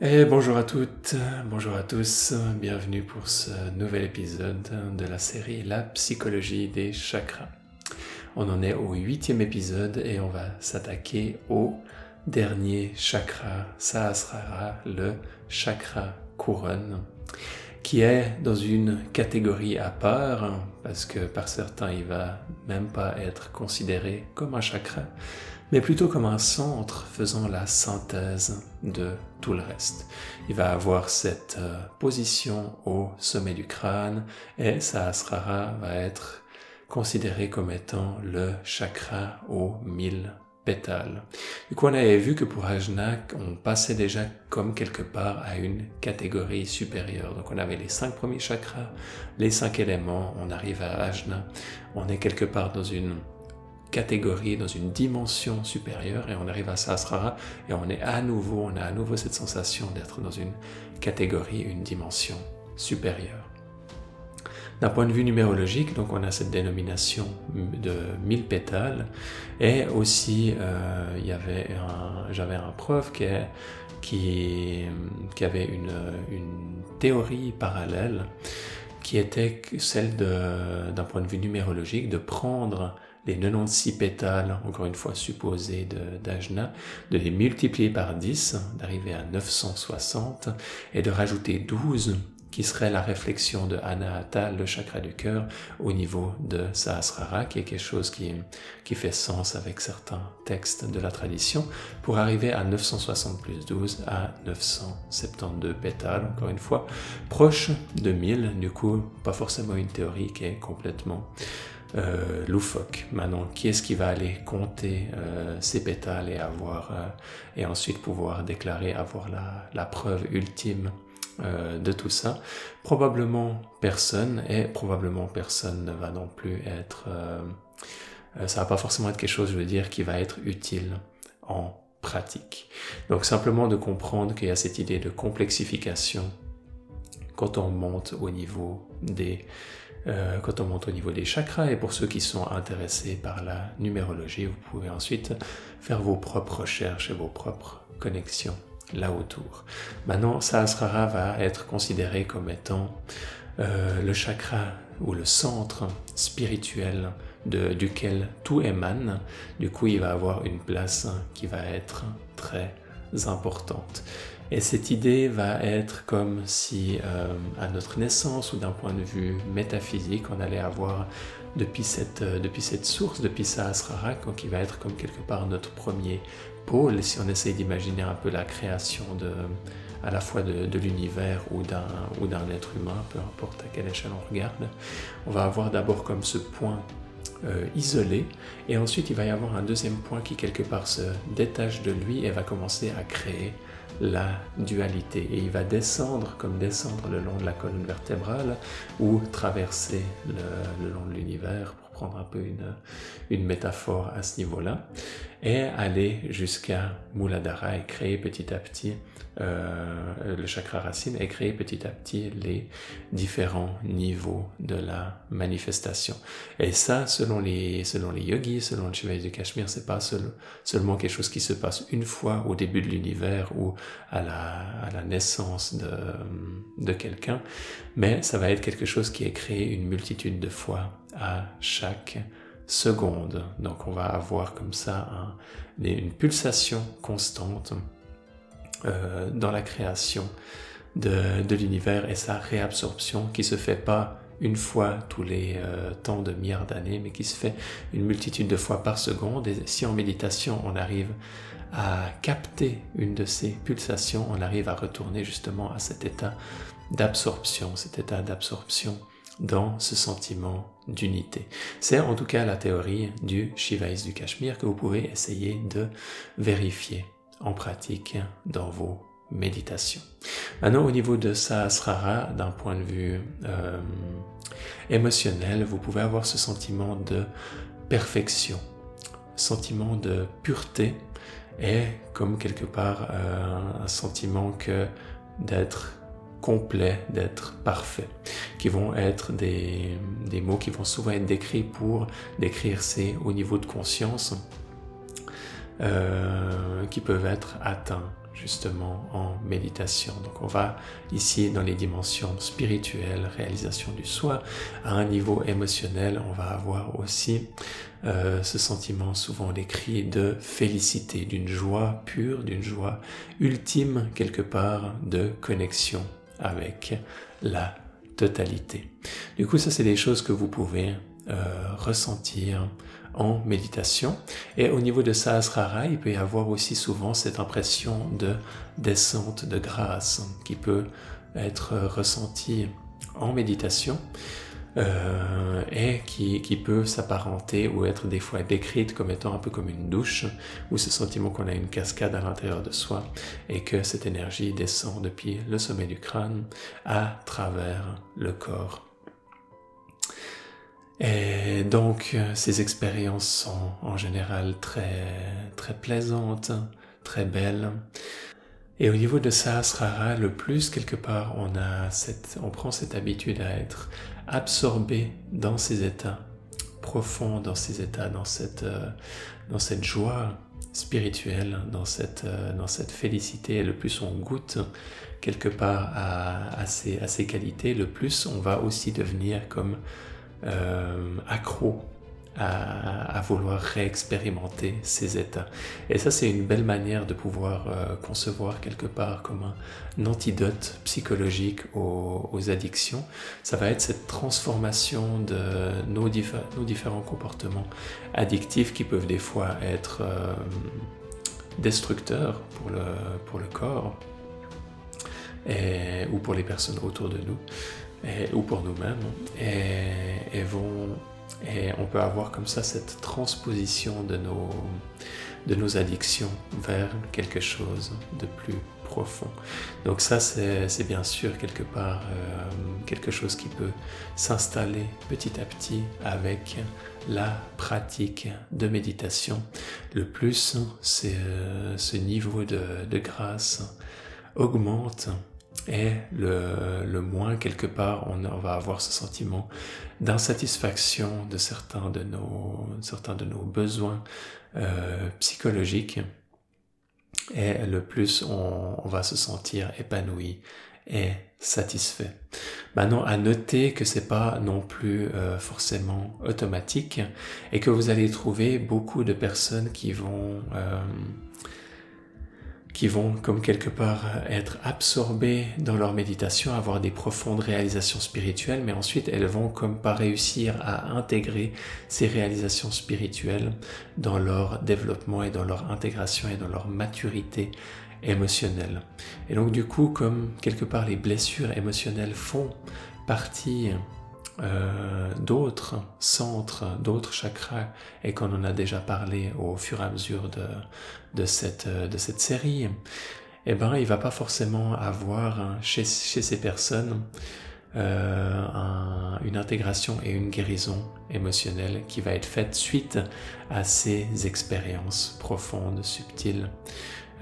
Bonjour à toutes, bonjour à tous, bienvenue pour ce nouvel épisode de la série La psychologie des chakras. On en est au huitième épisode et on va s'attaquer au dernier chakra, Sahasrara, le chakra couronne, qui est dans une catégorie à part, parce que par certains il va même pas être considéré comme un chakra, mais plutôt comme un centre faisant la synthèse de tout le reste. Il va avoir cette euh, position au sommet du crâne et Sahasrara va être considéré comme étant le chakra aux mille pétales. Du coup, on avait vu que pour Ajna, on passait déjà comme quelque part à une catégorie supérieure. Donc, on avait les cinq premiers chakras, les cinq éléments, on arrive à Ajna, on est quelque part dans une catégorie, dans une dimension supérieure, et on arrive à Sahasrara, et on est à nouveau, on a à nouveau cette sensation d'être dans une catégorie, une dimension supérieure. D'un point de vue numérologique, donc on a cette dénomination de 1000 pétales, et aussi euh, j'avais un prof qui, qui, qui avait une, une théorie parallèle qui était celle d'un point de vue numérologique de prendre les 96 pétales, encore une fois supposés d'Ajna, de, les multiplier par 10, d'arriver à 960, et de rajouter 12 qui serait la réflexion de Anahata, le chakra du cœur, au niveau de Sahasrara, qui est quelque chose qui, qui fait sens avec certains textes de la tradition, pour arriver à 960 plus 12 à 972 pétales, encore une fois, proche de 1000, du coup, pas forcément une théorie qui est complètement euh, loufoque. Maintenant, qui est-ce qui va aller compter euh, ces pétales et avoir euh, et ensuite pouvoir déclarer avoir la, la preuve ultime euh, de tout ça? Probablement personne et probablement personne ne va non plus être. Ça va pas forcément être quelque chose, je veux dire, qui va être utile en pratique. Donc simplement de comprendre qu'il y a cette idée de complexification quand on monte au niveau des euh, quand on monte au niveau des chakras. Et pour ceux qui sont intéressés par la numérologie, vous pouvez ensuite faire vos propres recherches et vos propres connexions là autour. Maintenant, Sahasrara va être considéré comme étant euh, le chakra ou le centre spirituel duquel tout émane. Du coup, il va avoir une place qui va être très importante. Et cette idée va être comme si euh, à notre naissance ou d'un point de vue métaphysique, on allait avoir depuis cette, euh, depuis cette source, depuis Sahasrara, qui va être comme quelque part notre premier pôle, si on essaye d'imaginer un peu la création de, à la fois de, de l'univers ou d'un, être humain, peu importe à quelle échelle on regarde, on va avoir d'abord comme ce point euh, isolé, et ensuite il va y avoir un deuxième point qui quelque part se détache de lui et va commencer à créer la dualité. Et il va descendre comme descendre le long de la colonne vertébrale ou traverser le, long de l'univers, prendre un peu une, une métaphore à ce niveau-là, et aller jusqu'à Muladhara et créer petit à petit euh, le chakra racine et créer petit à petit les différents niveaux de la manifestation. Et ça, selon les, selon les yogis, selon le Chevalier du Cachemire, c'est pas seulement quelque chose qui se passe une fois au début de l'univers ou à la, à la naissance de, de quelqu'un, mais ça va être quelque chose qui est créé une multitude de fois à chaque seconde. Donc on va avoir comme ça un, une pulsation constante euh, dans la création de, de l'univers et sa réabsorption qui se fait pas une fois tous les euh, temps de milliards d'années, mais qui se fait une multitude de fois par seconde. Et si en méditation on arrive à capter une de ces pulsations, on arrive à retourner justement à cet état d'absorption, cet état d'absorption dans ce sentiment d'unité. C'est en tout cas la théorie du Shivaïs du Cachemire que vous pouvez essayer de vérifier en pratique dans vos méditations. Maintenant, au niveau de Sahasrara, d'un point de vue euh, émotionnel, vous pouvez avoir ce sentiment de perfection, sentiment de pureté et comme quelque part euh, un sentiment que d'être complet, d'être parfait, qui vont être des, des mots qui vont souvent être décrits pour décrire ces au niveau de conscience euh, qui peuvent être atteints justement en méditation. Donc on va ici dans les dimensions spirituelles, réalisation du soi, à un niveau émotionnel, on va avoir aussi euh, ce sentiment souvent décrit de félicité, d'une joie pure, d'une joie ultime quelque part de connexion avec la totalité. Du coup, ça c'est des choses que vous pouvez euh, ressentir en méditation. Et au niveau de Sahasrara, il peut y avoir aussi souvent cette impression de descente de grâce qui peut être ressentie en méditation. Euh, et qui, qui peut s'apparenter ou être des fois décrite comme étant un peu comme une douche, ou ce sentiment qu'on a une cascade à l'intérieur de soi et que cette énergie descend depuis le sommet du crâne à travers le corps et donc, ces expériences sont en général très, très plaisantes, très belles. Et au niveau de Sahasrara, le plus quelque part, on a cette, on prend cette habitude à être absorbé dans ces états profonds, dans ces états, dans cette, euh, dans cette joie spirituelle, dans cette, euh, dans cette félicité. Et le plus on goûte quelque part à, ces, à ces qualités, le plus on va aussi devenir comme euh, accro à, vouloir réexpérimenter ces états. Et ça, c'est une belle manière de pouvoir euh, concevoir quelque part comme un, antidote psychologique aux, addictions. Ça va être cette transformation de nos, différents comportements addictifs qui peuvent des fois être euh, destructeurs pour le, corps ou pour les personnes autour de nous ou pour nous-mêmes, et, vont, et on peut avoir comme ça cette transposition de nos, de nos addictions vers quelque chose de plus profond. Donc ça, c'est bien sûr quelque part euh, quelque chose qui peut s'installer petit à petit avec la pratique de méditation. Le plus, c'est euh, ce niveau de, de grâce augmente et le, moins, quelque part, on, va avoir ce sentiment d'insatisfaction de certains de nos, certains de nos besoins euh, psychologiques. Et le plus, on, va se sentir épanoui et satisfait. Maintenant, à noter que c'est pas non plus euh, forcément automatique et que vous allez trouver beaucoup de personnes qui vont euh, qui vont comme quelque part être absorbées dans leur méditation, avoir des profondes réalisations spirituelles, mais ensuite elles vont comme pas réussir à intégrer ces réalisations spirituelles dans leur développement et dans leur intégration et dans leur maturité émotionnelle. Et donc du coup, comme quelque part les blessures émotionnelles font partie euh, d'autres centres, d'autres chakras, et qu'on en a déjà parlé au fur et à mesure de, de, cette, de cette série, eh ben, il va pas forcément avoir hein, chez, chez ces personnes euh, un, une intégration et une guérison émotionnelle qui va être faite suite à ces expériences profondes, subtiles.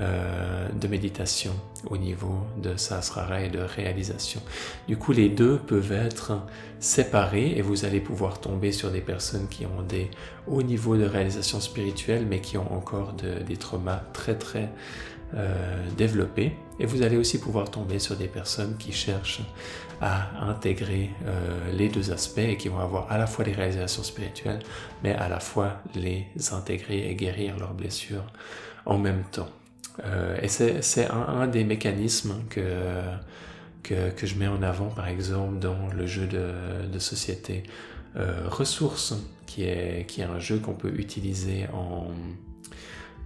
Euh, de méditation au niveau de Sahasrara et de réalisation. Du coup, les deux peuvent être séparés et vous allez pouvoir tomber sur des personnes qui ont des hauts niveaux de réalisation spirituelle mais qui ont encore des traumas très très euh, développés. Et vous allez aussi pouvoir tomber sur des personnes qui cherchent à intégrer euh, les deux aspects et qui vont avoir à la fois les réalisations spirituelles mais à la fois les intégrer et guérir leurs blessures en même temps. Euh, et c'est un, des mécanismes que, que, je mets en avant, par exemple, dans le jeu de, société. Euh, Ressources, qui est, qui est un jeu qu'on peut utiliser en,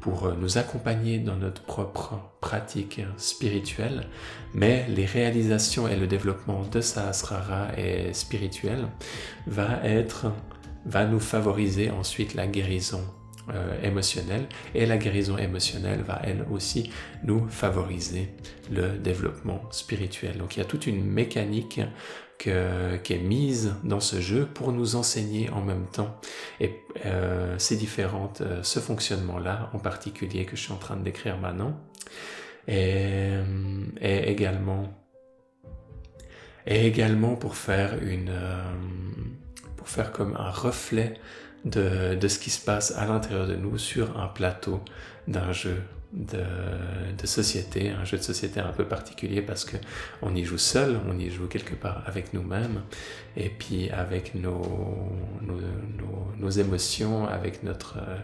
pour nous accompagner dans notre propre pratique spirituelle, mais les réalisations et le développement de Sahasrara et spirituel va être va nous favoriser ensuite la guérison euh, émotionnelle et la guérison émotionnelle va elle aussi nous favoriser le développement spirituel. Donc il y a toute une mécanique que, qui est mise dans ce jeu pour nous enseigner en même temps et euh, ces différentes euh, ce fonctionnement là en particulier que je suis en train de décrire maintenant et, et également et également pour faire une pour faire comme un reflet de, ce qui se passe à l'intérieur de nous sur un plateau d'un jeu de, société, un jeu de société un peu particulier parce que on y joue seul, on y joue quelque part avec nous-mêmes et puis avec nos, nos, émotions, avec notre euh,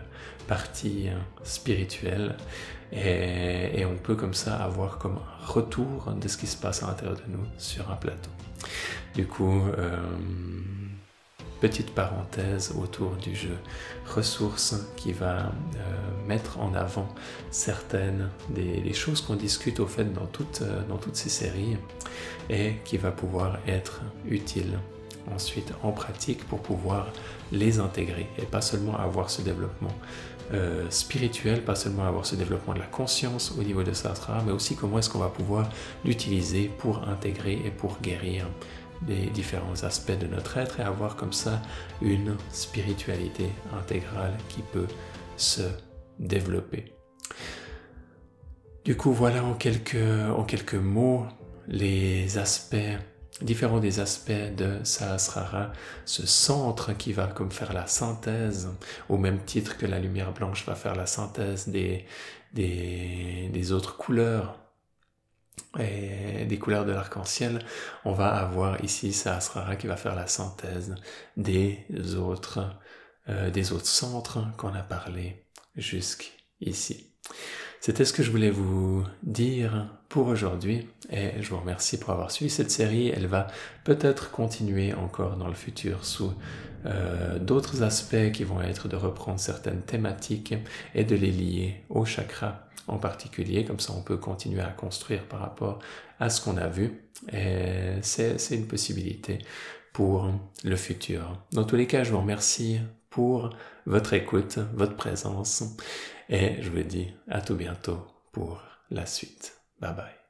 partie hein, spirituelle et, et, on peut comme ça avoir comme un retour de ce qui se passe à l'intérieur de nous sur un plateau. Du coup, euh, petite parenthèse autour du jeu. Ressources qui va euh, mettre en avant certaines des, choses qu'on discute au fait dans toutes, euh, dans toutes ces séries et qui va pouvoir être utile ensuite en pratique pour pouvoir les intégrer et pas seulement avoir ce développement euh, spirituel, pas seulement avoir ce développement de la conscience au niveau de Sastra, mais aussi comment est-ce qu'on va pouvoir l'utiliser pour intégrer et pour guérir des différents aspects de notre être et avoir comme ça une spiritualité intégrale qui peut se développer. Du coup, voilà en quelques, en quelques mots les aspects, différents des aspects de Sahasrara, ce centre qui va comme faire la synthèse, au même titre que la lumière blanche va faire la synthèse des autres couleurs et des couleurs de l'arc-en-ciel, on va avoir ici Sahasrara qui va faire la synthèse des autres, euh, des autres centres qu'on a parlé jusqu'ici. C'était ce que je voulais vous dire pour aujourd'hui et je vous remercie pour avoir suivi cette série. Elle va peut-être continuer encore dans le futur sous euh, d'autres aspects qui vont être de reprendre certaines thématiques et de les lier au chakra en particulier, comme ça on peut continuer à construire par rapport à ce qu'on a vu. Et c'est une possibilité pour le futur. Dans tous les cas, je vous remercie pour votre écoute, votre présence, et je vous dis à tout bientôt pour la suite. Bye bye.